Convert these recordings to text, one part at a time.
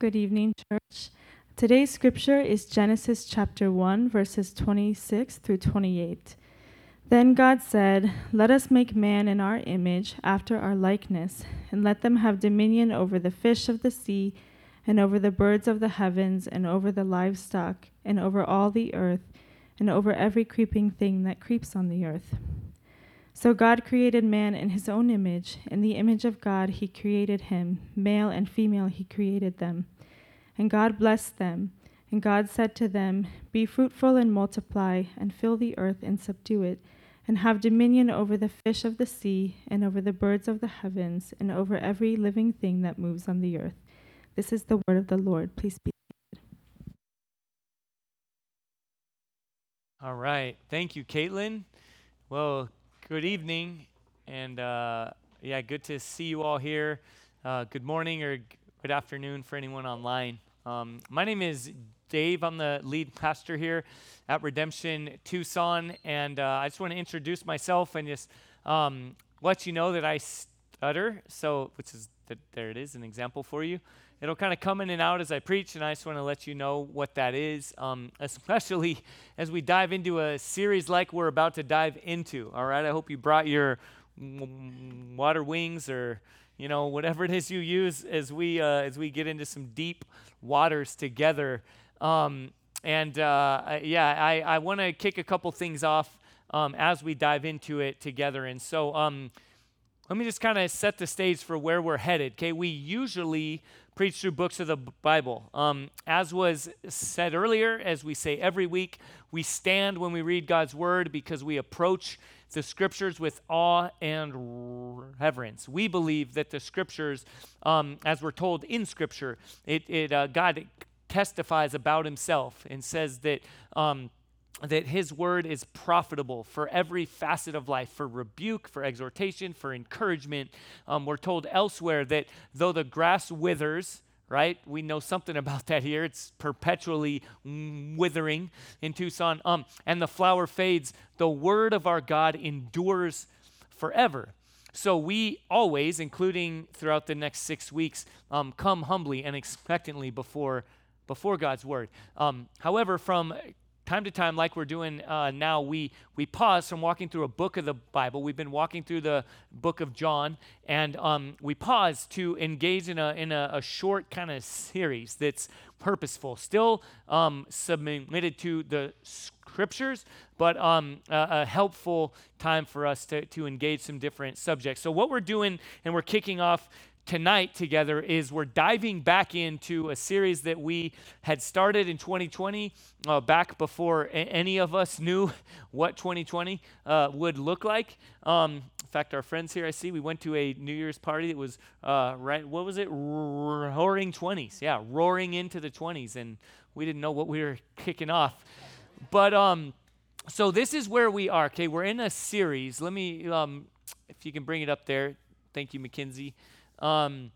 Good evening, church. Today's scripture is Genesis chapter 1, verses 26 through 28. Then God said, Let us make man in our image, after our likeness, and let them have dominion over the fish of the sea, and over the birds of the heavens, and over the livestock, and over all the earth, and over every creeping thing that creeps on the earth. So God created man in his own image. In the image of God, he created him. Male and female, he created them. And God blessed them. And God said to them, Be fruitful and multiply, and fill the earth and subdue it, and have dominion over the fish of the sea, and over the birds of the heavens, and over every living thing that moves on the earth. This is the word of the Lord. Please be seated. All right. Thank you, Caitlin. Well, Good evening, and uh, yeah, good to see you all here. Uh, good morning or good afternoon for anyone online. Um, my name is Dave. I'm the lead pastor here at Redemption Tucson, and uh, I just want to introduce myself and just um, let you know that I stutter. So, which is that there it is, an example for you. It'll kind of come in and out as I preach, and I just want to let you know what that is, um, especially as we dive into a series like we're about to dive into. All right, I hope you brought your water wings or you know whatever it is you use as we uh, as we get into some deep waters together. Um, and uh, yeah, I, I want to kick a couple things off um, as we dive into it together. And so um, let me just kind of set the stage for where we're headed. Okay, we usually preach through books of the Bible. Um, as was said earlier, as we say every week, we stand when we read God's word because we approach the scriptures with awe and reverence. We believe that the scriptures, um, as we're told in scripture, it, it uh, God testifies about himself and says that. Um, that his word is profitable for every facet of life for rebuke, for exhortation, for encouragement. Um, we're told elsewhere that though the grass withers, right? We know something about that here. It's perpetually withering in Tucson. Um, and the flower fades. The word of our God endures forever. So we always, including throughout the next six weeks, um, come humbly and expectantly before before God's word. Um, however, from time to time, like we're doing uh, now, we, we pause from walking through a book of the Bible. We've been walking through the book of John, and um, we pause to engage in a, in a, a short kind of series that's purposeful, still um, submitted to the scriptures, but um, a, a, helpful time for us to, to engage some different subjects. So, what we're doing, and we're kicking off tonight together is we're diving back into a series that we had started in 2020, uh, back before a- any of us knew what 2020 uh, would look like. Um, in fact, our friends here, I see, we went to a New Year's party that was, uh, right, what was it? Roaring 20s. Yeah, roaring into the 20s. And we didn't know what we were kicking off. But, um, so this is where we are, okay? We're in a series. Let me, um, if you can bring it up there. Thank you, Mackenzie. Um,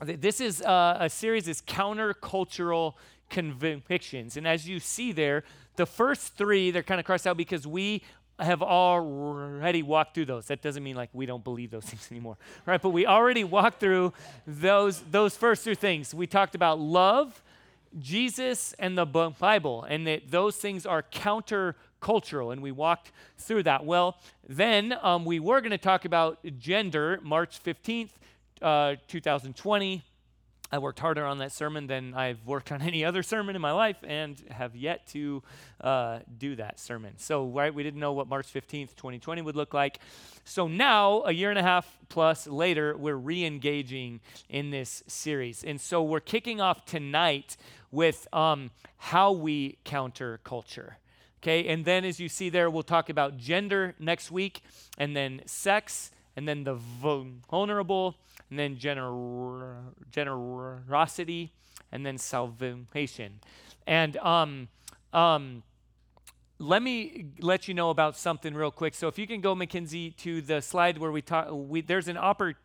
this is uh, a series is countercultural convictions, and as you see there, the first three they're kind of crossed out because we have already walked through those. That doesn't mean like we don't believe those things anymore, right? But we already walked through those those first two things. We talked about love, Jesus, and the Bible, and that those things are countercultural, and we walked through that. Well, then um, we were going to talk about gender, March 15th, uh, 2020. I worked harder on that sermon than I've worked on any other sermon in my life and have yet to uh, do that sermon. So, right, we didn't know what March 15th, 2020 would look like. So now, a year and a half plus later, we're re engaging in this series. And so we're kicking off tonight with um, how we counter culture. Okay, and then as you see there, we'll talk about gender next week, and then sex, and then the vulnerable and then gener- generosity, and then salvation. And um, um, let me let you know about something real quick. So if you can go, Mackenzie, to the slide where we talk, we, there's an opportunity,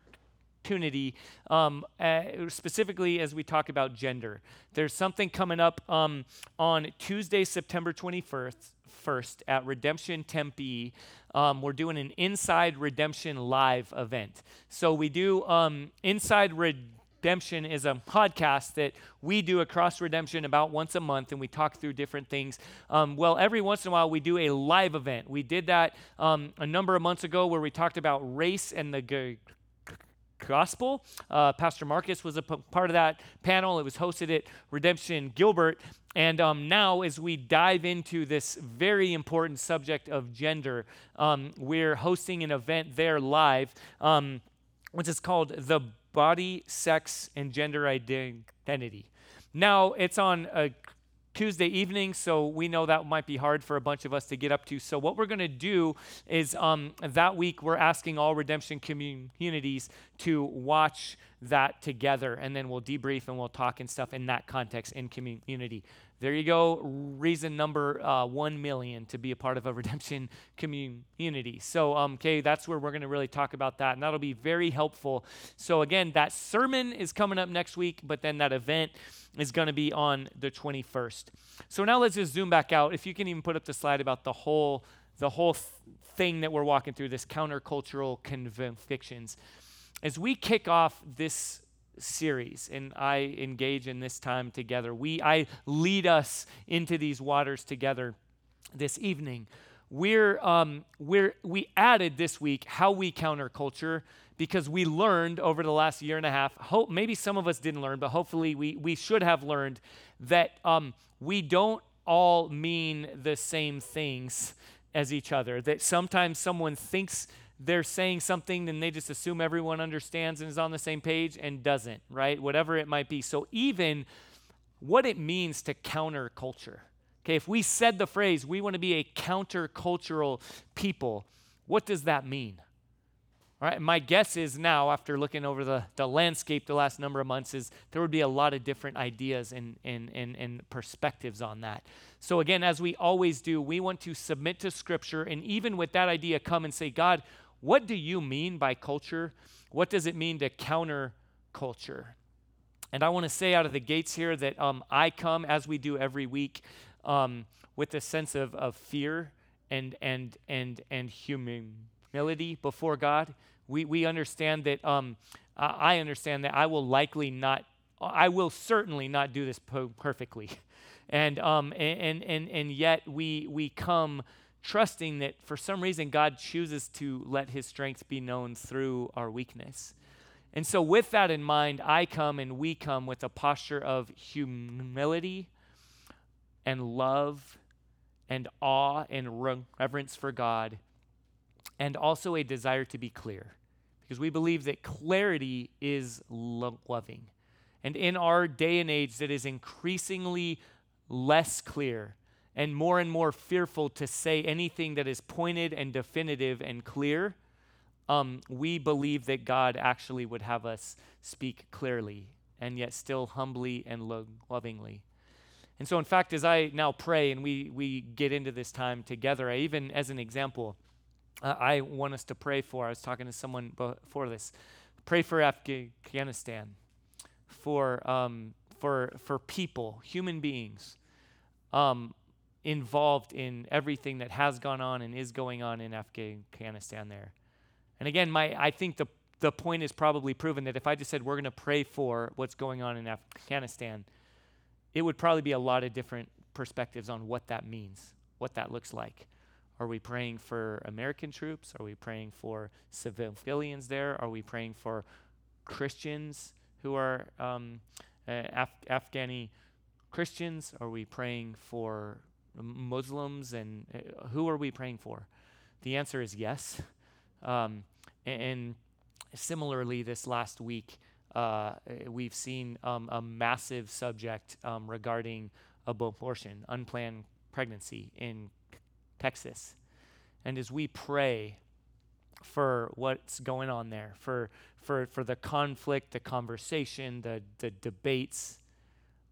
um, uh, specifically as we talk about gender. There's something coming up um, on Tuesday, September 21st, first at Redemption Tempe um, we're doing an Inside Redemption live event. So we do um, Inside Redemption Redemption is a podcast that we do across Redemption about once a month, and we talk through different things. Um, well, every once in a while, we do a live event. We did that um, a number of months ago where we talked about race and the g- gospel. Uh, Pastor Marcus was a p- part of that panel. It was hosted at Redemption Gilbert. And um, now, as we dive into this very important subject of gender, um, we're hosting an event there live, um, which is called The Body, Sex, and Gender Identity. Now, it's on a Tuesday evening, so we know that might be hard for a bunch of us to get up to. So, what we're going to do is um, that week, we're asking all redemption communities to watch that together, and then we'll debrief and we'll talk and stuff in that context in community. There you go. Reason number uh, one million to be a part of a redemption community. So, um, okay, that's where we're going to really talk about that, and that'll be very helpful. So, again, that sermon is coming up next week, but then that event is going to be on the 21st. So now let's just zoom back out. If you can even put up the slide about the whole the whole th- thing that we're walking through, this countercultural convictions. As we kick off this series and I engage in this time together. We I lead us into these waters together this evening. We're um, we're we added this week how we counter culture because we learned over the last year and a half. Hope maybe some of us didn't learn, but hopefully we we should have learned that um, we don't all mean the same things as each other. That sometimes someone thinks they're saying something and they just assume everyone understands and is on the same page and doesn't, right? Whatever it might be. So, even what it means to counter culture. Okay, if we said the phrase, we want to be a countercultural people, what does that mean? All right, my guess is now, after looking over the, the landscape the last number of months, is there would be a lot of different ideas and, and, and, and perspectives on that. So, again, as we always do, we want to submit to Scripture and even with that idea, come and say, God, what do you mean by culture? What does it mean to counter culture? And I want to say out of the gates here that um, I come, as we do every week, um, with a sense of, of fear and, and, and, and humility before God. We, we understand that, um, I understand that I will likely not, I will certainly not do this po- perfectly. And, um, and, and, and yet we, we come trusting that for some reason God chooses to let his strength be known through our weakness. And so, with that in mind, I come and we come with a posture of humility and love and awe and reverence for God, and also a desire to be clear. Because we believe that clarity is loving. And in our day and age that is increasingly less clear, and more and more fearful to say anything that is pointed and definitive and clear, um, we believe that God actually would have us speak clearly and yet still humbly and lo- lovingly. And so, in fact, as I now pray and we, we get into this time together, I even, as an example, uh, I want us to pray for. I was talking to someone before this. Pray for Afghanistan, for, um, for, for people, human beings. Um, involved in everything that has gone on and is going on in Afghanistan there. And again, my I think the the point is probably proven that if I just said we're going to pray for what's going on in Afghanistan, it would probably be a lot of different perspectives on what that means, what that looks like. Are we praying for American troops? Are we praying for civilians there? Are we praying for Christians who are um, uh, Af- Afghani Christians? Are we praying for Muslims, and uh, who are we praying for? The answer is yes. Um, and, and, similarly, this last week, uh, we've seen um, a massive subject um, regarding abortion, unplanned pregnancy in Texas. And as we pray for what's going on there, for, for, for the conflict, the conversation, the, the debates,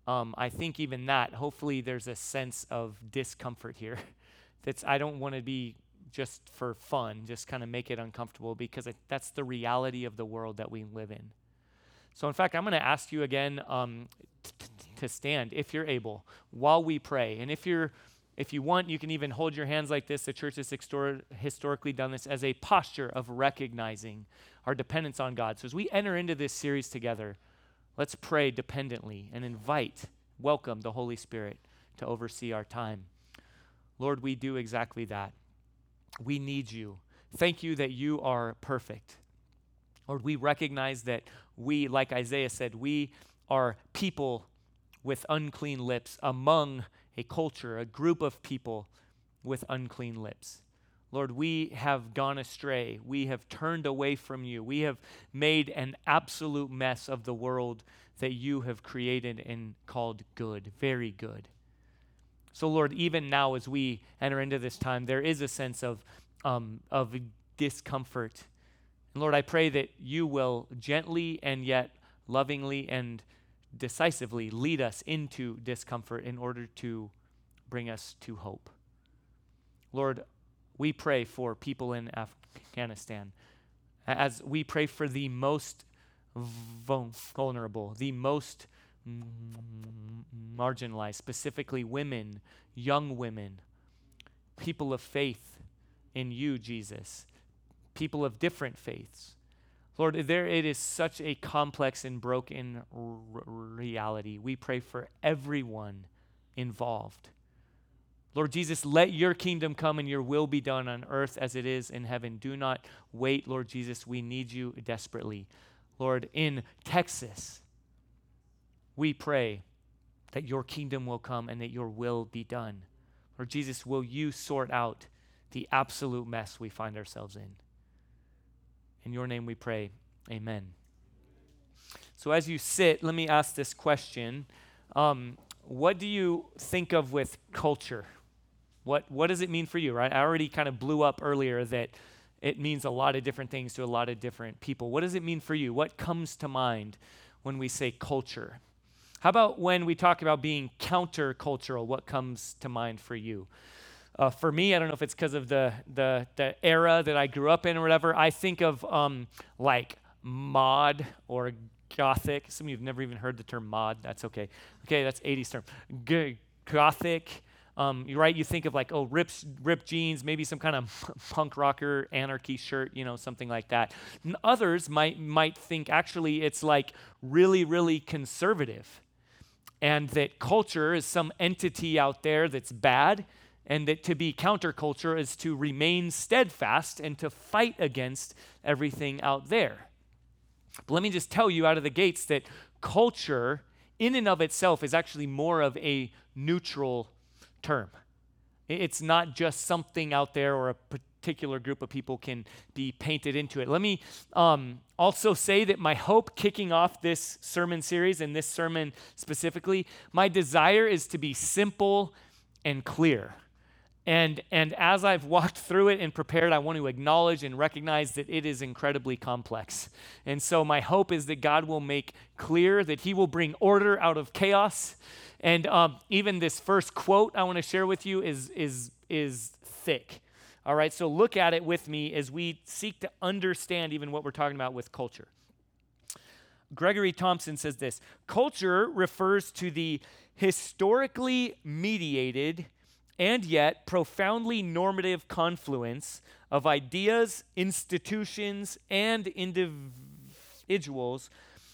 um, I think even that, hopefully, there's a sense of discomfort here. That's I don't want to be just for fun, just kind of make it uncomfortable because it, that's the reality of the world that we live in. So, in fact, I'm going to ask you again um, t- t- to stand if you're able while we pray, and if you're if you want, you can even hold your hands like this. The church has histor- historically done this as a posture of recognizing our dependence on God. So, as we enter into this series together, Let's pray dependently and invite, welcome the Holy Spirit to oversee our time. Lord, we do exactly that. We need you. Thank you that you are perfect. Lord, we recognize that we, like Isaiah said, we are people with unclean lips among a culture, a group of people with unclean lips. Lord, we have gone astray. We have turned away from you. We have made an absolute mess of the world that you have created and called good, very good. So, Lord, even now as we enter into this time, there is a sense of, um, of discomfort. And Lord, I pray that you will gently and yet lovingly and decisively lead us into discomfort in order to bring us to hope. Lord, we pray for people in Afghanistan as we pray for the most vulnerable, the most marginalized, specifically women, young women, people of faith in you, Jesus, people of different faiths. Lord, there it is such a complex and broken r- reality. We pray for everyone involved. Lord Jesus, let your kingdom come and your will be done on earth as it is in heaven. Do not wait, Lord Jesus. We need you desperately. Lord, in Texas, we pray that your kingdom will come and that your will be done. Lord Jesus, will you sort out the absolute mess we find ourselves in? In your name we pray. Amen. So, as you sit, let me ask this question um, What do you think of with culture? What, what does it mean for you, right? I already kind of blew up earlier that it means a lot of different things to a lot of different people. What does it mean for you? What comes to mind when we say culture? How about when we talk about being countercultural? What comes to mind for you? Uh, for me, I don't know if it's because of the, the, the era that I grew up in or whatever. I think of um, like mod or gothic. Some of you have never even heard the term mod. That's okay. Okay, that's 80s term. G- gothic. Um, you're right. You think of like, oh, ripped, ripped jeans, maybe some kind of punk rocker anarchy shirt, you know, something like that. And others might might think actually it's like really, really conservative and that culture is some entity out there that's bad, and that to be counterculture is to remain steadfast and to fight against everything out there. But let me just tell you out of the gates that culture, in and of itself, is actually more of a neutral term. It's not just something out there or a particular group of people can be painted into it. Let me um, also say that my hope kicking off this sermon series and this sermon specifically, my desire is to be simple and clear. And, and as I've walked through it and prepared, I want to acknowledge and recognize that it is incredibly complex. And so, my hope is that God will make clear that He will bring order out of chaos. And um, even this first quote I want to share with you is, is, is thick. All right, so look at it with me as we seek to understand even what we're talking about with culture. Gregory Thompson says this Culture refers to the historically mediated and yet profoundly normative confluence of ideas, institutions, and individuals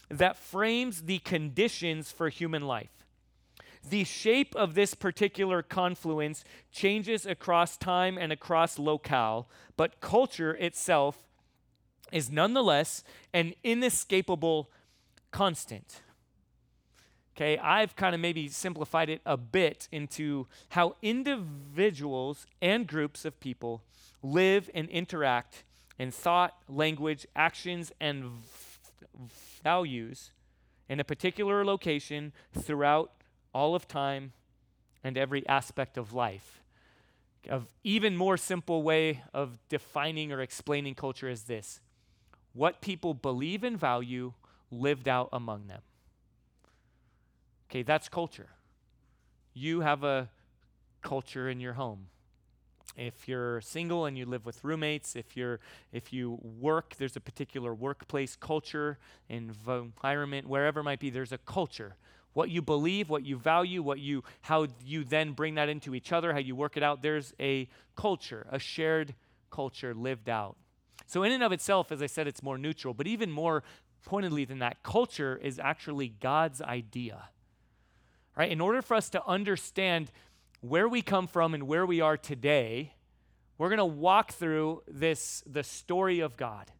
that frames the conditions for human life. The shape of this particular confluence changes across time and across locale, but culture itself is nonetheless an inescapable constant. Okay, I've kind of maybe simplified it a bit into how individuals and groups of people live and interact in thought, language, actions, and v- values in a particular location throughout all of time and every aspect of life. Of even more simple way of defining or explaining culture is this what people believe and value lived out among them. Okay, that's culture. You have a culture in your home. If you're single and you live with roommates, if you're if you work, there's a particular workplace culture, environment, wherever it might be, there's a culture what you believe, what you value, what you how you then bring that into each other, how you work it out. There's a culture, a shared culture lived out. So in and of itself, as I said, it's more neutral, but even more pointedly than that. Culture is actually God's idea. Right? In order for us to understand where we come from and where we are today, we're going to walk through this the story of God.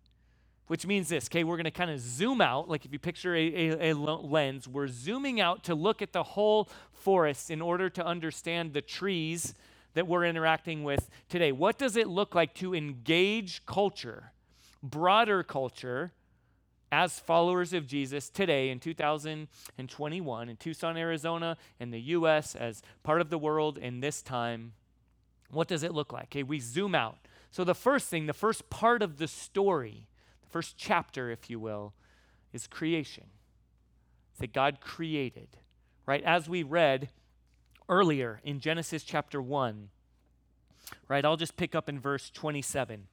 Which means this, okay, we're going to kind of zoom out. Like if you picture a, a, a lens, we're zooming out to look at the whole forest in order to understand the trees that we're interacting with today. What does it look like to engage culture, broader culture, as followers of Jesus today in 2021 in Tucson, Arizona, in the US, as part of the world in this time? What does it look like? Okay, we zoom out. So, the first thing, the first part of the story, the first chapter, if you will, is creation. That God created, right? As we read, earlier in Genesis chapter 1. Right? I'll just pick up in verse 27.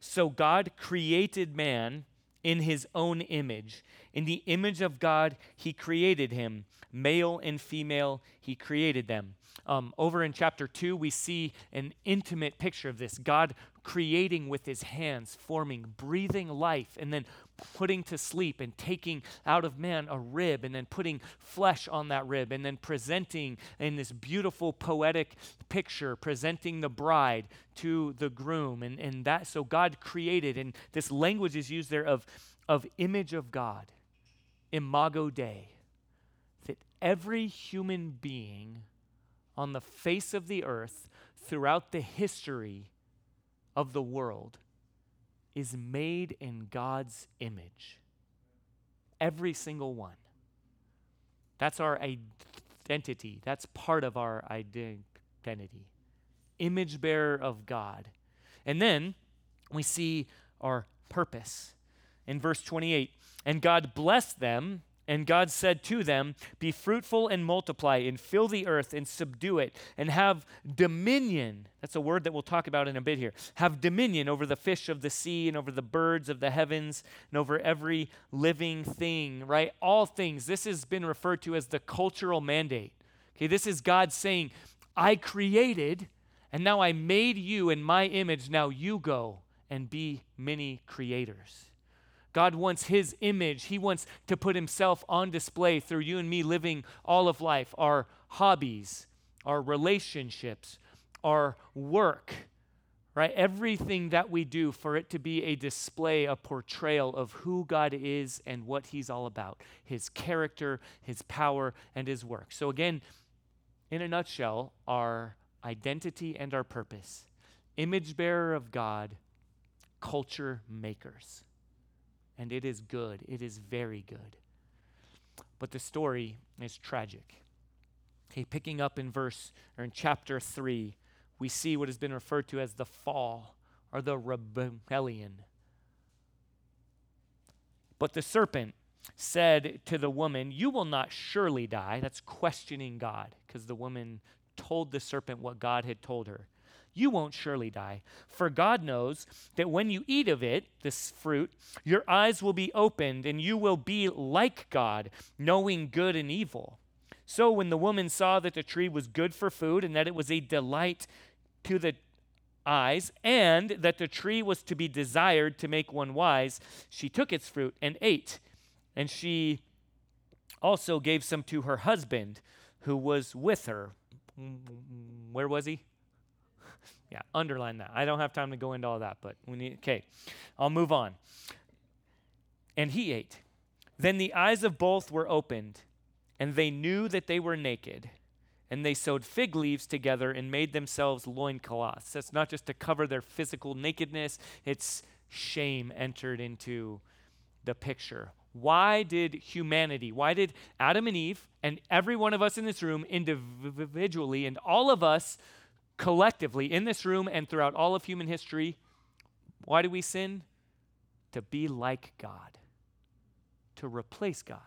So God created man in his own image. In the image of God, he created him. Male and female, he created them. Um, over in chapter 2, we see an intimate picture of this God creating with his hands, forming, breathing life, and then putting to sleep and taking out of man a rib and then putting flesh on that rib and then presenting in this beautiful poetic picture, presenting the bride to the groom. And, and that, so God created, and this language is used there of, of image of God, imago Dei, that every human being on the face of the earth throughout the history of the world is made in God's image. Every single one. That's our identity. That's part of our identity. Image bearer of God. And then we see our purpose. In verse 28, and God blessed them and God said to them, Be fruitful and multiply, and fill the earth and subdue it, and have dominion. That's a word that we'll talk about in a bit here. Have dominion over the fish of the sea, and over the birds of the heavens, and over every living thing, right? All things. This has been referred to as the cultural mandate. Okay, this is God saying, I created, and now I made you in my image. Now you go and be many creators. God wants His image. He wants to put Himself on display through you and me living all of life, our hobbies, our relationships, our work, right? Everything that we do for it to be a display, a portrayal of who God is and what He's all about His character, His power, and His work. So, again, in a nutshell, our identity and our purpose image bearer of God, culture makers and it is good. It is very good. But the story is tragic. Okay, picking up in verse or in chapter 3, we see what has been referred to as the fall or the rebellion. But the serpent said to the woman, You will not surely die. That's questioning God because the woman told the serpent what God had told her you won't surely die. For God knows that when you eat of it, this fruit, your eyes will be opened and you will be like God, knowing good and evil. So when the woman saw that the tree was good for food and that it was a delight to the eyes, and that the tree was to be desired to make one wise, she took its fruit and ate. And she also gave some to her husband who was with her. Mm, mm, mm, where was he? Yeah, underline that. I don't have time to go into all that, but we need, okay, I'll move on. And he ate. Then the eyes of both were opened, and they knew that they were naked. And they sewed fig leaves together and made themselves loincloths. That's not just to cover their physical nakedness, it's shame entered into the picture. Why did humanity, why did Adam and Eve, and every one of us in this room individually, and all of us collectively in this room and throughout all of human history, why do we sin? To be like God, to replace God.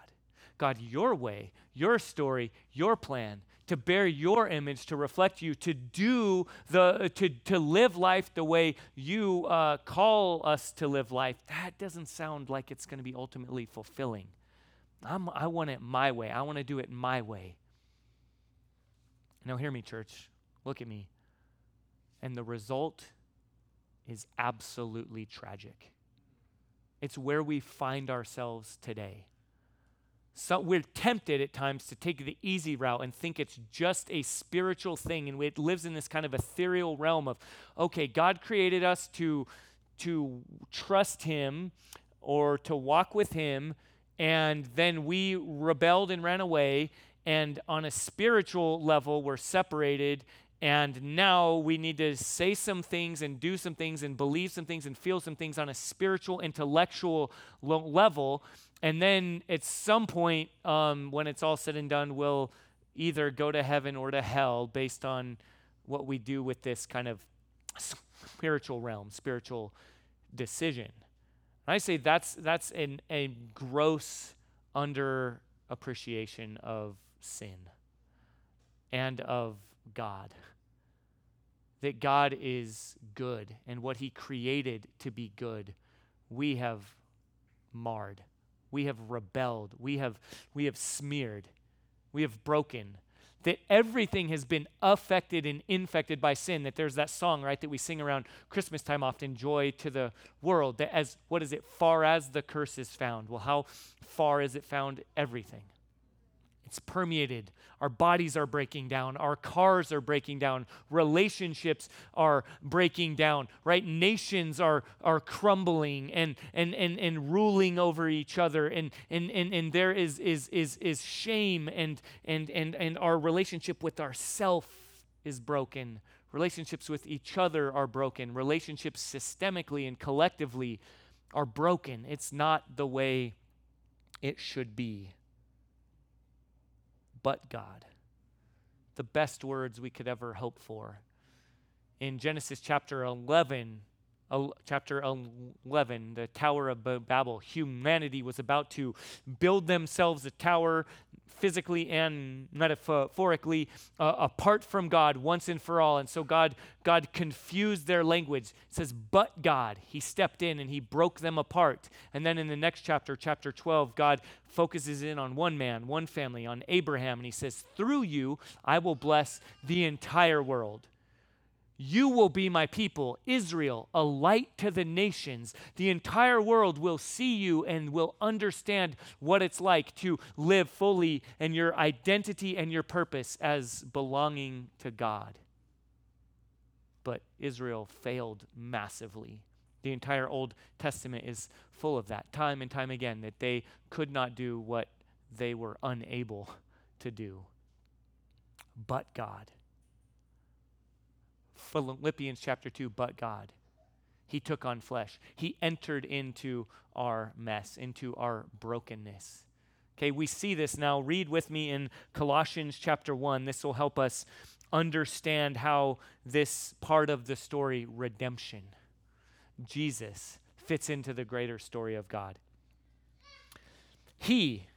God, your way, your story, your plan, to bear your image, to reflect you, to do the, to, to live life the way you uh, call us to live life, that doesn't sound like it's going to be ultimately fulfilling. I'm, I want it my way. I want to do it my way. Now, hear me, church. Look at me. And the result is absolutely tragic. It's where we find ourselves today. So we're tempted at times to take the easy route and think it's just a spiritual thing, and it lives in this kind of ethereal realm of, okay, God created us to to trust Him or to walk with Him, and then we rebelled and ran away, and on a spiritual level, we're separated, and now we need to say some things and do some things and believe some things and feel some things on a spiritual, intellectual lo- level. And then at some point, um, when it's all said and done, we'll either go to heaven or to hell based on what we do with this kind of spiritual realm, spiritual decision. And I say that's, that's an, a gross underappreciation of sin and of God that God is good and what He created to be good, we have marred. We have rebelled. We have, we have smeared. We have broken. That everything has been affected and infected by sin. That there's that song, right, that we sing around Christmas time often, Joy to the World. That as, what is it, far as the curse is found. Well, how far is it found? Everything. It's permeated. Our bodies are breaking down. Our cars are breaking down. Relationships are breaking down, right? Nations are, are crumbling and, and, and, and ruling over each other. And, and, and, and there is, is, is, is shame, and, and, and, and our relationship with ourself is broken. Relationships with each other are broken. Relationships systemically and collectively are broken. It's not the way it should be but God. The best words we could ever hope for. In Genesis chapter 11, chapter 11, the Tower of Babel, humanity was about to build themselves a tower physically and metaphorically uh, apart from God once and for all. And so God, God confused their language. It says, but God, He stepped in and He broke them apart. And then in the next chapter, chapter 12, God focuses in on one man, one family, on Abraham, and He says, through you, I will bless the entire world. You will be my people, Israel, a light to the nations. The entire world will see you and will understand what it's like to live fully in your identity and your purpose as belonging to God. But Israel failed massively. The entire Old Testament is full of that, time and time again, that they could not do what they were unable to do. But God. Philippians chapter 2, but God. He took on flesh. He entered into our mess, into our brokenness. Okay, we see this now. Read with me in Colossians chapter 1. This will help us understand how this part of the story, redemption, Jesus, fits into the greater story of God. He,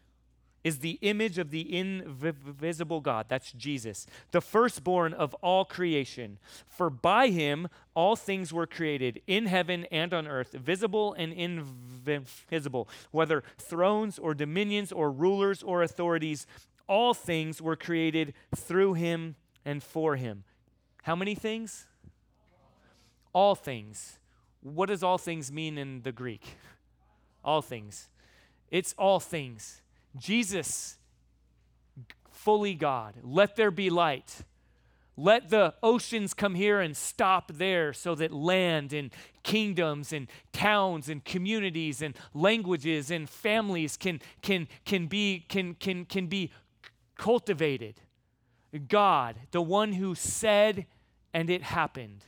is the image of the invisible God. That's Jesus, the firstborn of all creation. For by him all things were created in heaven and on earth, visible and invisible, whether thrones or dominions or rulers or authorities. All things were created through him and for him. How many things? All things. What does all things mean in the Greek? All things. It's all things. Jesus, fully God, let there be light. Let the oceans come here and stop there so that land and kingdoms and towns and communities and languages and families can, can, can, be, can, can, can be cultivated. God, the one who said and it happened,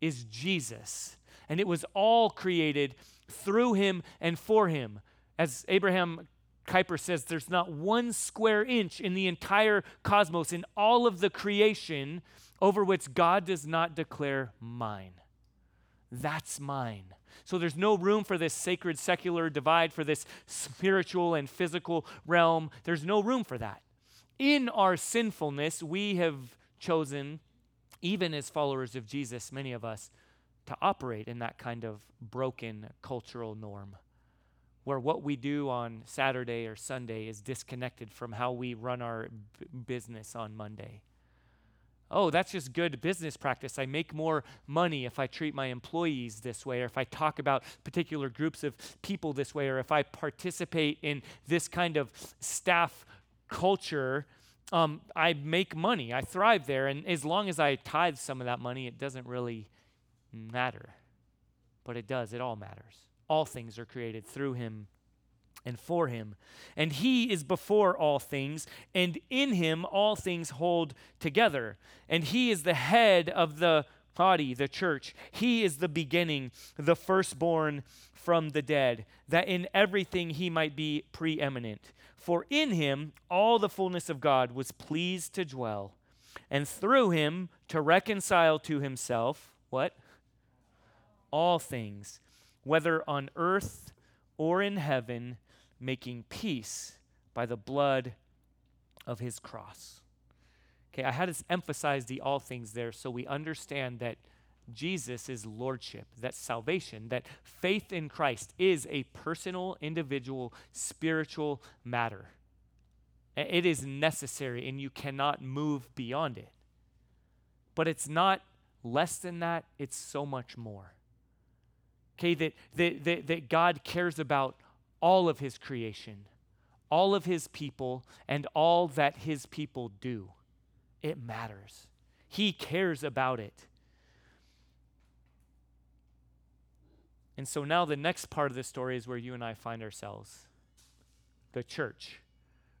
is Jesus. And it was all created through him and for him. As Abraham Kuyper says there's not one square inch in the entire cosmos, in all of the creation, over which God does not declare mine. That's mine. So there's no room for this sacred secular divide, for this spiritual and physical realm. There's no room for that. In our sinfulness, we have chosen, even as followers of Jesus, many of us, to operate in that kind of broken cultural norm where what we do on Saturday or Sunday is disconnected from how we run our b- business on Monday. oh, that's just good business practice. I make more money if I treat my employees this way, or if I talk about particular groups of people this way, or if I participate in this kind of staff culture. Um, I make money. I thrive there. And as long as I tithe some of that money, it doesn't really matter. But it does. It all matters. All things are created through him and for him. And he is before all things, and in him all things hold together. And he is the head of the body, the church. He is the beginning, the firstborn from the dead, that in everything he might be preeminent. For in him all the fullness of God was pleased to dwell, and through him to reconcile to himself what? All things, whether on earth or in heaven making peace by the blood of his cross. Okay, I had to emphasize the all things there so we understand that Jesus is lordship, that salvation, that faith in Christ is a personal, individual, spiritual matter. It is necessary and you cannot move beyond it. But it's not less than that, it's so much more. Okay, that, that, that, that God cares about all of his creation, all of his people, and all that his people do. It matters. He cares about it. And so now the next part of the story is where you and I find ourselves the church.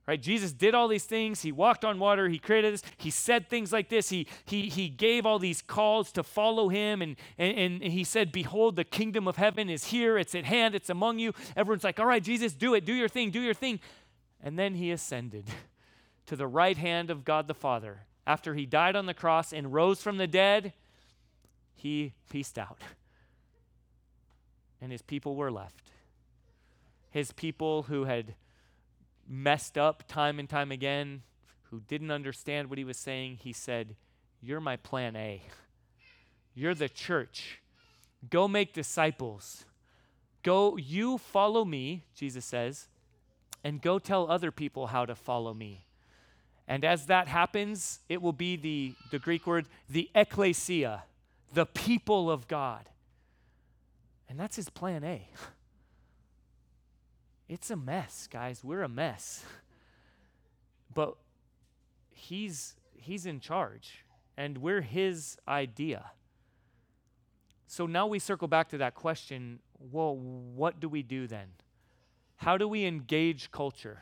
Right? Jesus did all these things. He walked on water. He created this. He said things like this. He, he, he gave all these calls to follow him. And, and, and he said, Behold, the kingdom of heaven is here. It's at hand. It's among you. Everyone's like, All right, Jesus, do it. Do your thing. Do your thing. And then he ascended to the right hand of God the Father. After he died on the cross and rose from the dead, he peaced out. And his people were left. His people who had messed up time and time again, who didn't understand what he was saying, he said, You're my plan A. You're the church. Go make disciples. Go, you follow me, Jesus says, and go tell other people how to follow me. And as that happens, it will be the, the Greek word, the ecclesia, the people of God. And that's his plan A. It's a mess, guys. We're a mess. But he's he's in charge and we're his idea. So now we circle back to that question, well, what do we do then? How do we engage culture?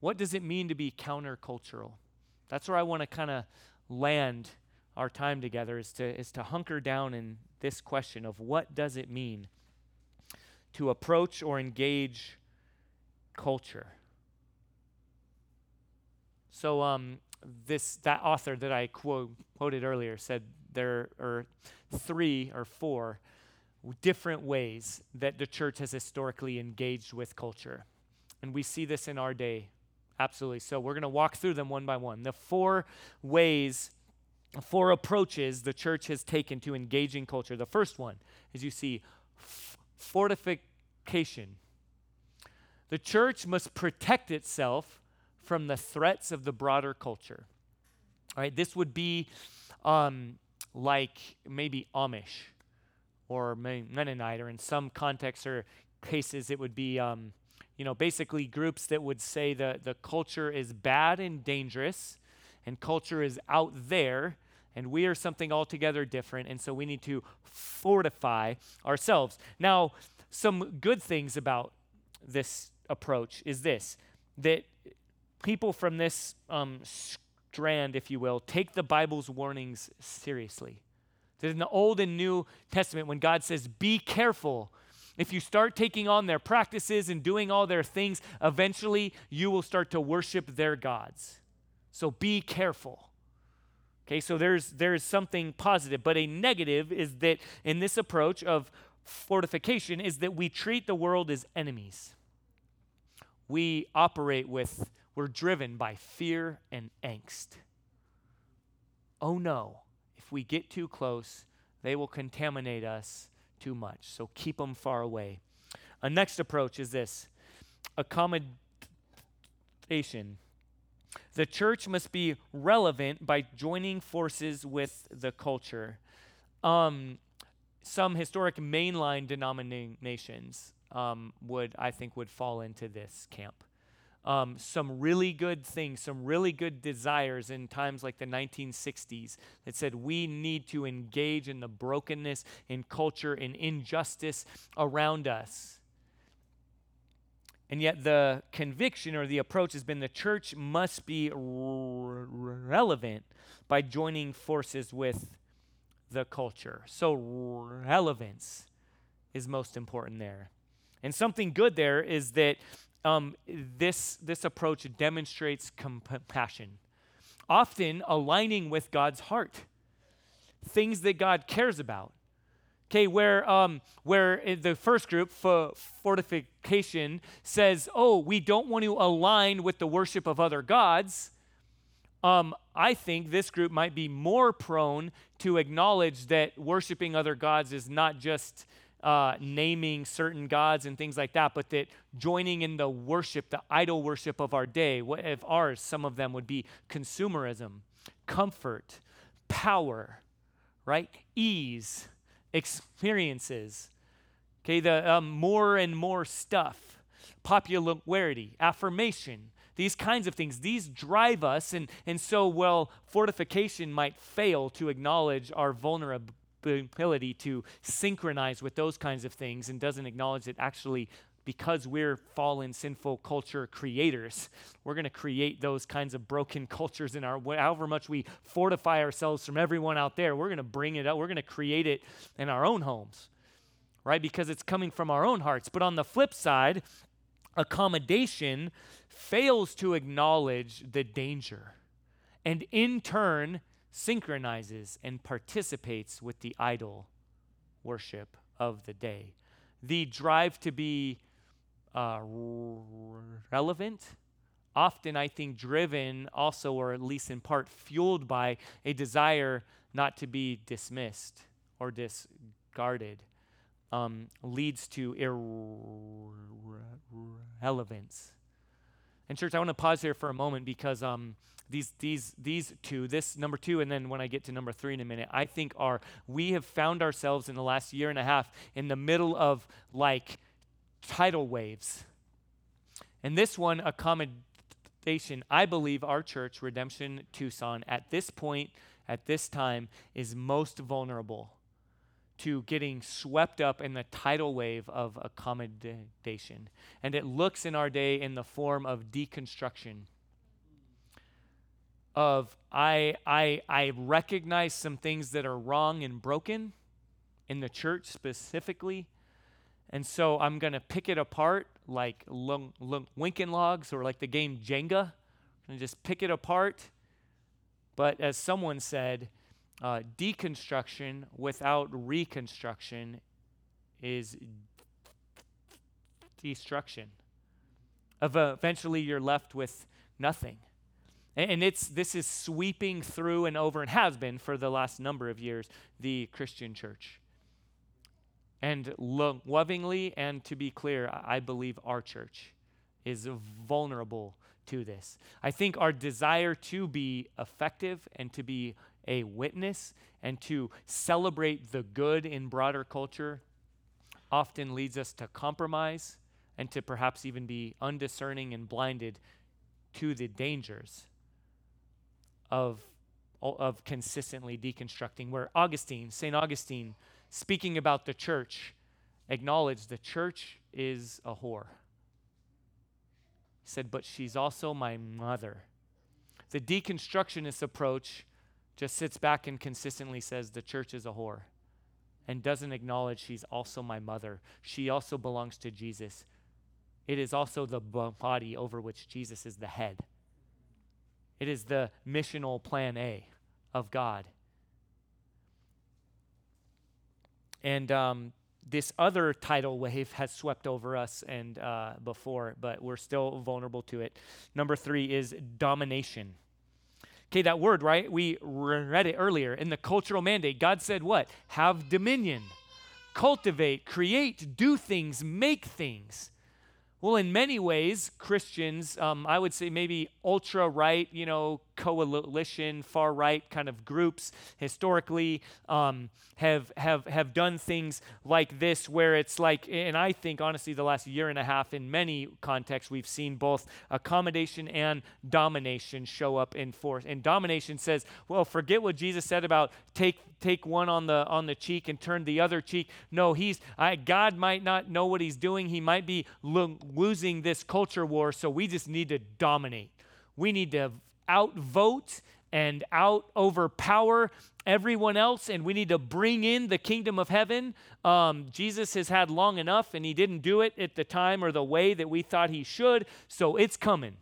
What does it mean to be countercultural? That's where I want to kind of land our time together is to is to hunker down in this question of what does it mean to approach or engage culture. So, um, this that author that I quote, quoted earlier said there are three or four different ways that the church has historically engaged with culture, and we see this in our day, absolutely. So we're going to walk through them one by one. The four ways, four approaches the church has taken to engaging culture. The first one is you see fortification. The church must protect itself from the threats of the broader culture. All right, this would be um, like maybe Amish or Mennonite, or in some contexts or cases, it would be, um, you know, basically groups that would say that the culture is bad and dangerous, and culture is out there, and we are something altogether different, and so we need to fortify ourselves. Now, some good things about this approach is this that people from this um, strand, if you will, take the Bible's warnings seriously. That in the Old and New Testament, when God says, be careful, if you start taking on their practices and doing all their things, eventually you will start to worship their gods. So be careful. Okay, so there's there's something positive, but a negative is that in this approach of fortification is that we treat the world as enemies. We operate with, we're driven by fear and angst. Oh no, if we get too close, they will contaminate us too much. So keep them far away. A next approach is this accommodation. The church must be relevant by joining forces with the culture. Um, some historic mainline denominations um, would, I think, would fall into this camp. Um, some really good things, some really good desires in times like the 1960s that said we need to engage in the brokenness in culture and injustice around us. And yet, the conviction or the approach has been the church must be r- relevant by joining forces with the culture. So, relevance is most important there. And something good there is that um, this, this approach demonstrates compassion, often aligning with God's heart, things that God cares about. Okay, where um, where the first group, for fortification, says, "Oh, we don't want to align with the worship of other gods." Um, I think this group might be more prone to acknowledge that worshiping other gods is not just uh, naming certain gods and things like that, but that joining in the worship, the idol worship of our day, what if ours, some of them would be consumerism, comfort, power, right? Ease experiences. Okay, the um, more and more stuff, popularity, affirmation, these kinds of things, these drive us. And, and so, well, fortification might fail to acknowledge our vulnerability to synchronize with those kinds of things and doesn't acknowledge that actually because we're fallen, sinful culture creators, we're going to create those kinds of broken cultures in our, however much we fortify ourselves from everyone out there, we're going to bring it up, we're going to create it in our own homes, right? Because it's coming from our own hearts. But on the flip side, accommodation fails to acknowledge the danger and in turn synchronizes and participates with the idol worship of the day. The drive to be uh, relevant, often I think driven also, or at least in part fueled by a desire not to be dismissed or discarded, um, leads to irrelevance. And church, I want to pause here for a moment because um, these these these two, this number two, and then when I get to number three in a minute, I think are we have found ourselves in the last year and a half in the middle of like tidal waves. And this one, accommodation, I believe our church, Redemption Tucson, at this point, at this time, is most vulnerable to getting swept up in the tidal wave of accommodation. And it looks in our day in the form of deconstruction. Of I, I, I recognize some things that are wrong and broken in the church specifically, and so I'm going to pick it apart like Lincoln logs or like the game Jenga. To just pick it apart. But as someone said, uh, deconstruction without reconstruction is destruction. Eventually, you're left with nothing. And, and it's this is sweeping through and over, and has been for the last number of years, the Christian church and lo- lovingly, and to be clear, I believe our church is vulnerable to this. I think our desire to be effective and to be a witness and to celebrate the good in broader culture often leads us to compromise and to perhaps even be undiscerning and blinded to the dangers of, of consistently deconstructing. Where Augustine, St. Augustine, speaking about the church, acknowledged the church is a whore. He said, but she's also my mother. The deconstructionist approach just sits back and consistently says the church is a whore and doesn't acknowledge she's also my mother. She also belongs to Jesus. It is also the body over which Jesus is the head. It is the missional plan A of God. And um, this other tidal wave has swept over us and uh, before, but we're still vulnerable to it. Number three is domination. Okay, that word, right? We read it earlier. In the cultural mandate, God said what? Have dominion, cultivate, create, do things, make things. Well, in many ways, Christians, um, I would say maybe ultra right, you know, coalition, far right kind of groups historically um, have, have, have done things like this where it's like, and I think honestly, the last year and a half, in many contexts, we've seen both accommodation and domination show up in force. And domination says, well, forget what Jesus said about take take one on the on the cheek and turn the other cheek. No, he's I, God might not know what he's doing. He might be lo- losing this culture war. So we just need to dominate. We need to outvote and out overpower everyone else, and we need to bring in the kingdom of heaven. Um, Jesus has had long enough, and he didn't do it at the time or the way that we thought he should, so it's coming.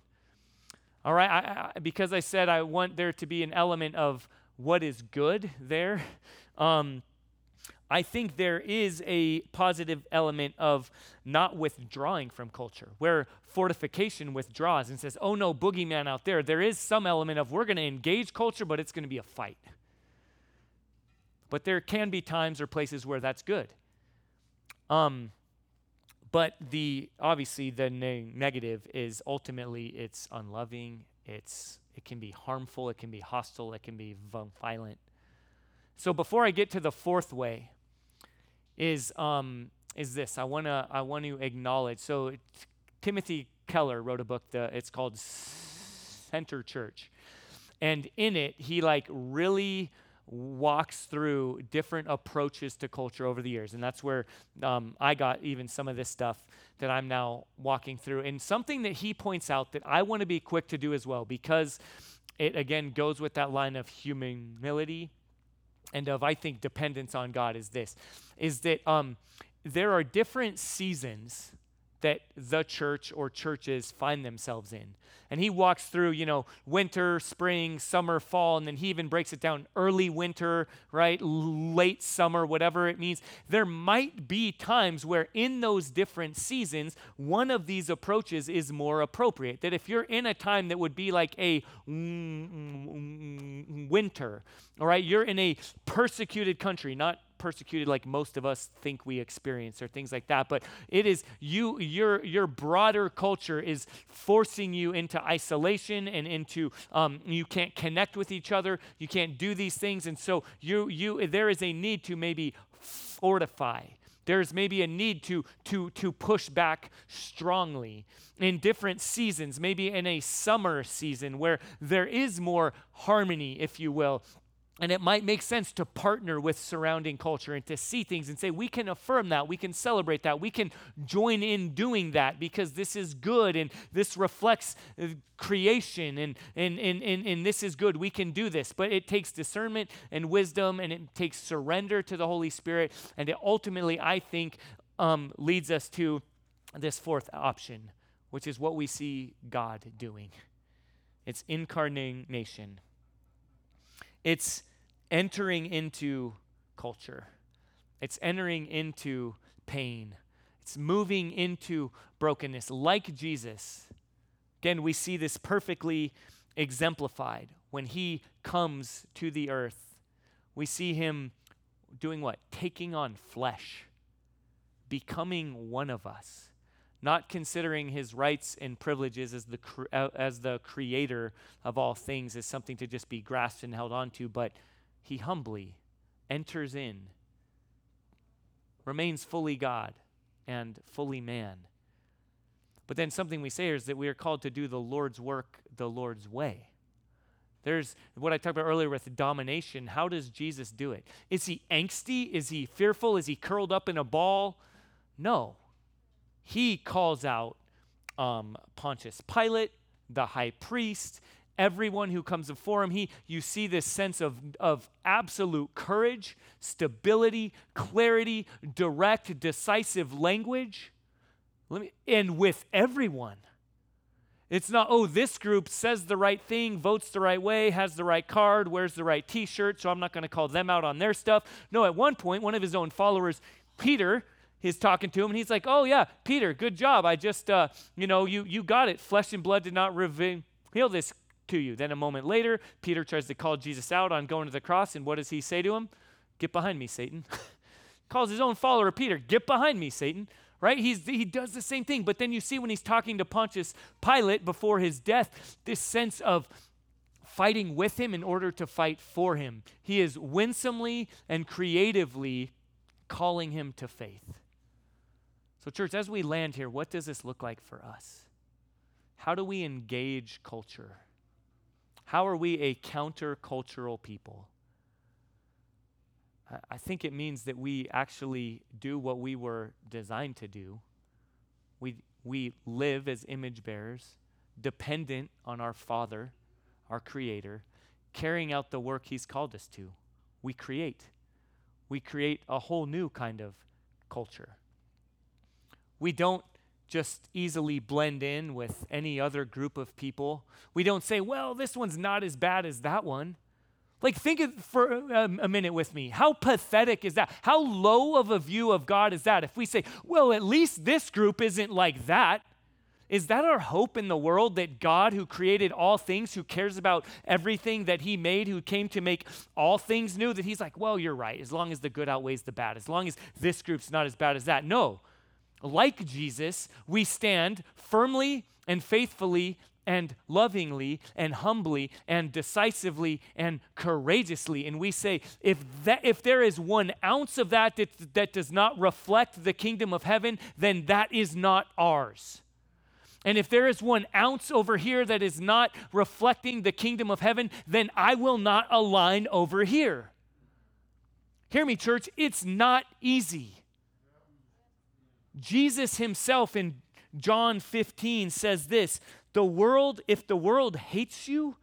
All right, I, I, because I said I want there to be an element of what is good there. Um, I think there is a positive element of not withdrawing from culture, where fortification withdraws and says, oh no, boogeyman out there. There is some element of we're going to engage culture, but it's going to be a fight. But there can be times or places where that's good. Um, but the obviously the ne- negative is ultimately it's unloving, it's it can be harmful, it can be hostile, it can be violent. So before I get to the fourth way, is um, is this? I wanna I want to acknowledge. So Timothy Keller wrote a book. The, it's called Center Church, and in it he like really walks through different approaches to culture over the years. And that's where um, I got even some of this stuff that I'm now walking through. And something that he points out that I want to be quick to do as well, because it again goes with that line of humility and of, I think, dependence on God is this is that um, there are different seasons that the church or churches find themselves in. And he walks through, you know, winter, spring, summer, fall, and then he even breaks it down early winter, right? Late summer, whatever it means. There might be times where in those different seasons, one of these approaches is more appropriate. That if you're in a time that would be like a mm, mm, mm, winter, all right, you're in a persecuted country, not persecuted like most of us think we experience or things like that but it is you your your broader culture is forcing you into isolation and into um, you can't connect with each other you can't do these things and so you you there is a need to maybe fortify. There's maybe a need to to to push back strongly in different seasons maybe in a summer season where there is more harmony if you will and it might make sense to partner with surrounding culture and to see things and say, we can affirm that, we can celebrate that, we can join in doing that because this is good and this reflects uh, creation and, and, and, and, and this is good. We can do this. But it takes discernment and wisdom and it takes surrender to the Holy Spirit. And it ultimately, I think, um, leads us to this fourth option, which is what we see God doing it's incarnation. It's entering into culture, it's entering into pain, it's moving into brokenness. Like Jesus, again, we see this perfectly exemplified when he comes to the earth. We see him doing what? Taking on flesh, becoming one of us not considering his rights and privileges as the, uh, as the creator of all things as something to just be grasped and held onto, but he humbly enters in, remains fully God and fully man. But then something we say is that we are called to do the Lord's work the Lord's way. There's what I talked about earlier with domination. How does Jesus do it? Is he angsty? Is he fearful? Is he curled up in a ball? No he calls out um, Pontius Pilate, the high priest, everyone who comes before him. He, you see this sense of, of absolute courage, stability, clarity, direct, decisive language. Let me, and with everyone. It's not, oh, this group says the right thing, votes the right way, has the right card, wears the right t shirt, so I'm not going to call them out on their stuff. No, at one point, one of his own followers, Peter, he's talking to him and he's like, "Oh yeah, Peter, good job. I just, uh, you know, you you got it. Flesh and blood did not reveal this to you." Then a moment later, Peter tries to call Jesus out on going to the cross, and what does he say to him? Get behind me, Satan. Calls his own follower Peter, "Get behind me, Satan." right? He's, he does the same thing. But then you see when he's talking to Pontius Pilate before his death, this sense of fighting with him in order to fight for him. He is winsomely and creatively calling him to faith. So, church, as we land here, what does this look like for us? How do we engage culture? How are we a countercultural people? I think it means that we actually do what we were designed to do. We, we live as image bearers, dependent on our Father, our Creator, carrying out the work He's called us to. We create. We create a whole new kind of culture. We don't just easily blend in with any other group of people. We don't say, well, this one's not as bad as that one. Like, think of, for a, a, minute with me. How pathetic is that? How low of a view of God is that? If we say, well, at least this group isn't like that, is that our hope in the world that God, who created all things, who cares about everything that He made, who came to make all things new, that He's like, well, you're right, as long as the good outweighs the bad, as long as this group's not as bad as that? No. Like Jesus, we stand firmly and faithfully and lovingly and humbly and decisively and courageously. And we say, if, that, if there is one ounce of that, that that does not reflect the kingdom of heaven, then that is not ours. And if there is one ounce over here that is not reflecting the kingdom of heaven, then I will not align over here. Hear me, church, it's not easy. Jesus himself in John 15 says this the world, if the world hates you,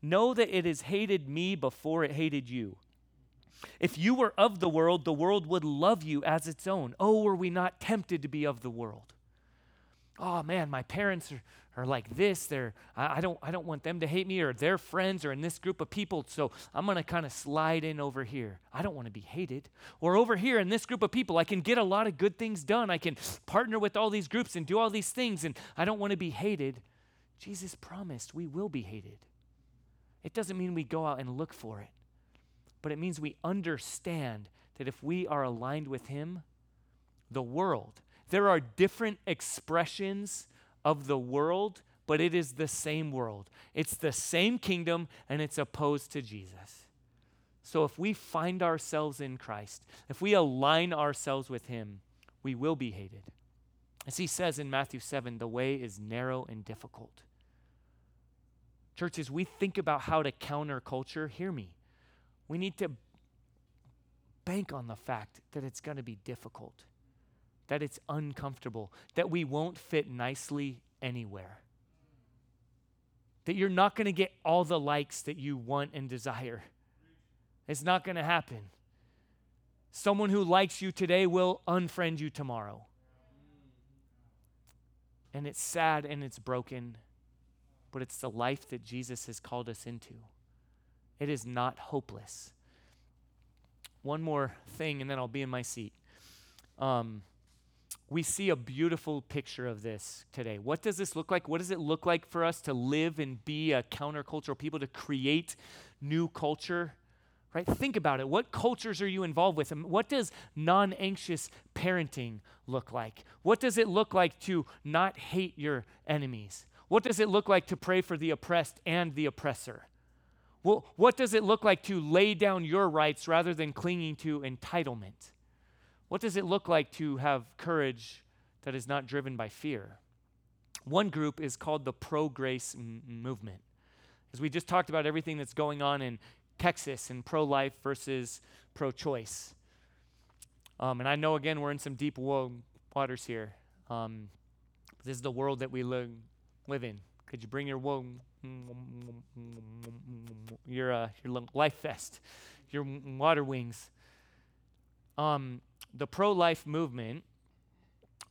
know that it has hated me before it hated you. If you were of the world, the world would love you as its own. Oh, were we not tempted to be of the world? Oh man, my parents are, are like this. They're I, I don't I don't want them to hate me or their friends or in this group of people. So I'm gonna kind of slide in over here. I don't want to be hated. Or over here in this group of people, I can get a lot of good things done. I can partner with all these groups and do all these things, and I don't want to be hated. Jesus promised we will be hated. It doesn't mean we go out and look for it, but it means we understand that if we are aligned with Him, the world, there are different expressions of the world, but it is the same world. It's the same kingdom, and it's opposed to Jesus. So if we find ourselves in Christ, if we align ourselves with Him, we will be hated. As he says in Matthew 7, the way is narrow and difficult. Churches, we think about how to counter culture. Hear me. We need to bank on the fact that it's going to be difficult, that it's uncomfortable, that we won't fit nicely anywhere, that you're not going to get all the likes that you want and desire. It's not going to happen. Someone who likes you today will unfriend you tomorrow. And it's sad and it's broken but it's the life that Jesus has called us into. It is not hopeless. One more thing, and then I'll be in my seat. Um, we see a beautiful picture of this today. What does this look like? What does it look like for us to live and be a countercultural people, to create new culture? Right? Think about it. What cultures are you involved with? And what does non anxious parenting look like? What does it look like to not hate your enemies? What does it look like to pray for the oppressed and the oppressor? Well, what does it look like to lay down your rights rather than clinging to entitlement? What does it look like to have courage that is not driven by fear? One group is called the pro grace m- movement. As we just talked about everything that's going on in Texas and pro life versus pro choice. Um, and I know, again, we're in some deep wo- waters here. Um, this is the world that we live, live in. Could you bring your wo- your uh, your life vest, your water wings? Um, the pro-life movement,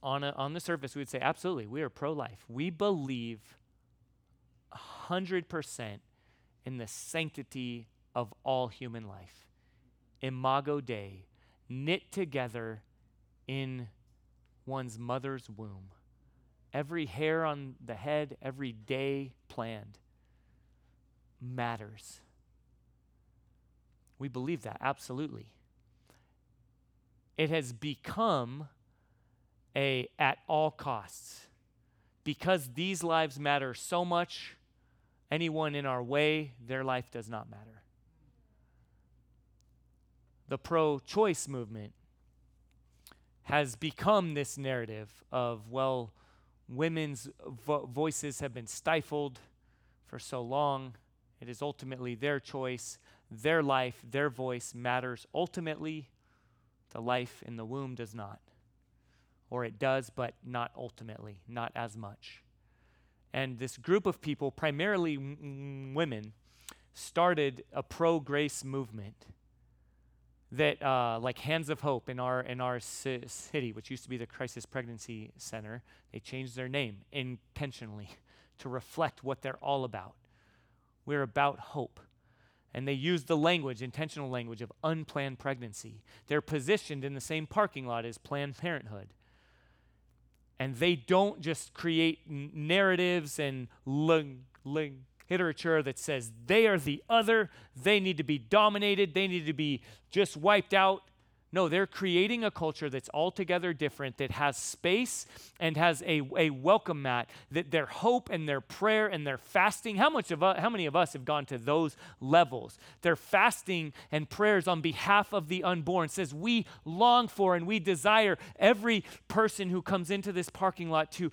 on a, on the surface, we would say absolutely, we are pro-life. We believe hundred percent in the sanctity of all human life. Imago Dei, knit together in one's mother's womb every hair on the head, every day planned matters. We believe that, absolutely. It has become a at all costs. Because these lives matter so much, anyone in our way, their life does not matter. The pro choice movement has become this narrative of, well, women's vo- voices have been stifled for so long. It is ultimately their choice, their life, their voice matters. Ultimately, the life in the womb does not. Or it does, but not ultimately, not as much. And this group of people, primarily m- women, started a pro grace movement that uh, like Hands of Hope in our in our city, which used to be the Crisis Pregnancy Center, they changed their name intentionally to reflect what they're all about. We're about hope. And they use the language, intentional language of unplanned pregnancy. They're positioned in the same parking lot as Planned Parenthood. And they don't just create n- narratives and ling, ling, literature that says they are the other, they need to be dominated, they need to be just wiped out. No, they're creating a culture that's altogether different, that has space and has a, a welcome mat, that their hope and their prayer and their fasting, how, much of us, how many of us have gone to those levels? Their fasting and prayers on behalf of the unborn says we long for and we desire every person who comes into this parking lot to,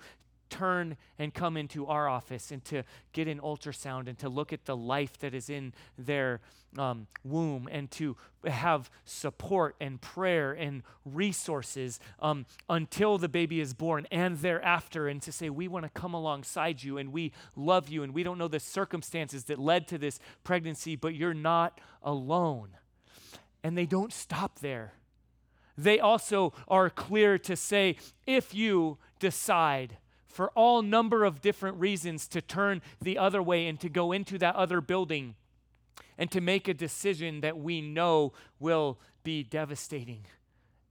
turn and come into our office and to get an ultrasound and to look at the life that is in their um, womb and to have support and prayer and resources um, until the baby is born and thereafter, and to say, We want to come alongside you and we love you and we don't know the circumstances that led to this pregnancy, but you're not alone. And they don't stop there. They also are clear to say, if you decide for all number of different reasons to turn the other way and to go into that other building and to make a decision that we know will be devastating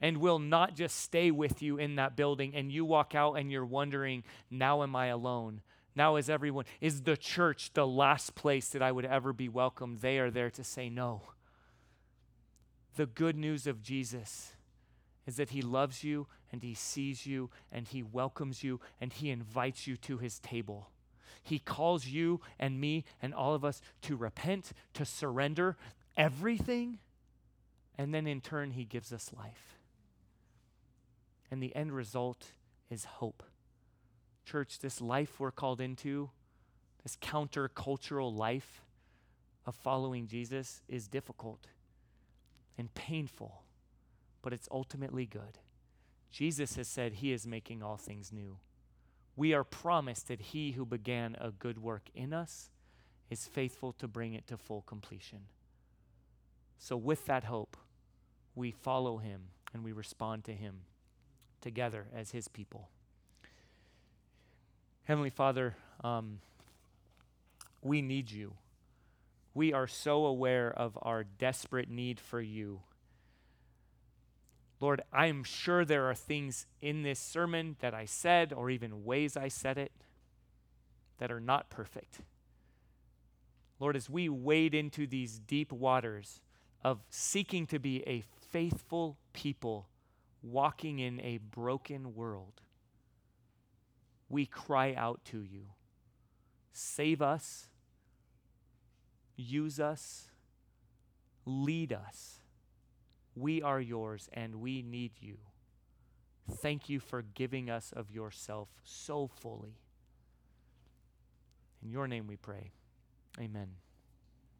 and will not just stay with you in that building and you walk out and you're wondering now am i alone? Now is everyone is the church the last place that i would ever be welcomed they are there to say no. The good news of jesus is that he loves you and he sees you and he welcomes you and he invites you to his table. He calls you and me and all of us to repent, to surrender everything, and then in turn, he gives us life. And the end result is hope. Church, this life we're called into, this countercultural life of following Jesus, is difficult and painful but it's ultimately good. Jesus has said he is making all things new. We are promised that he who began a good work in us is faithful to bring it to full completion. So, with that hope, we follow him and we respond to him together as his people. Heavenly Father, um, we need you. We are so aware of our desperate need for you Lord, I am sure there are things in this sermon that I said, or even ways I said it, that are not perfect. Lord, as we wade into these deep waters of seeking to be a faithful people walking in a broken world, we cry out to you. Save us, use us, lead us we are yours and we need you. Thank you for giving us of yourself so fully. In your name we pray. Amen.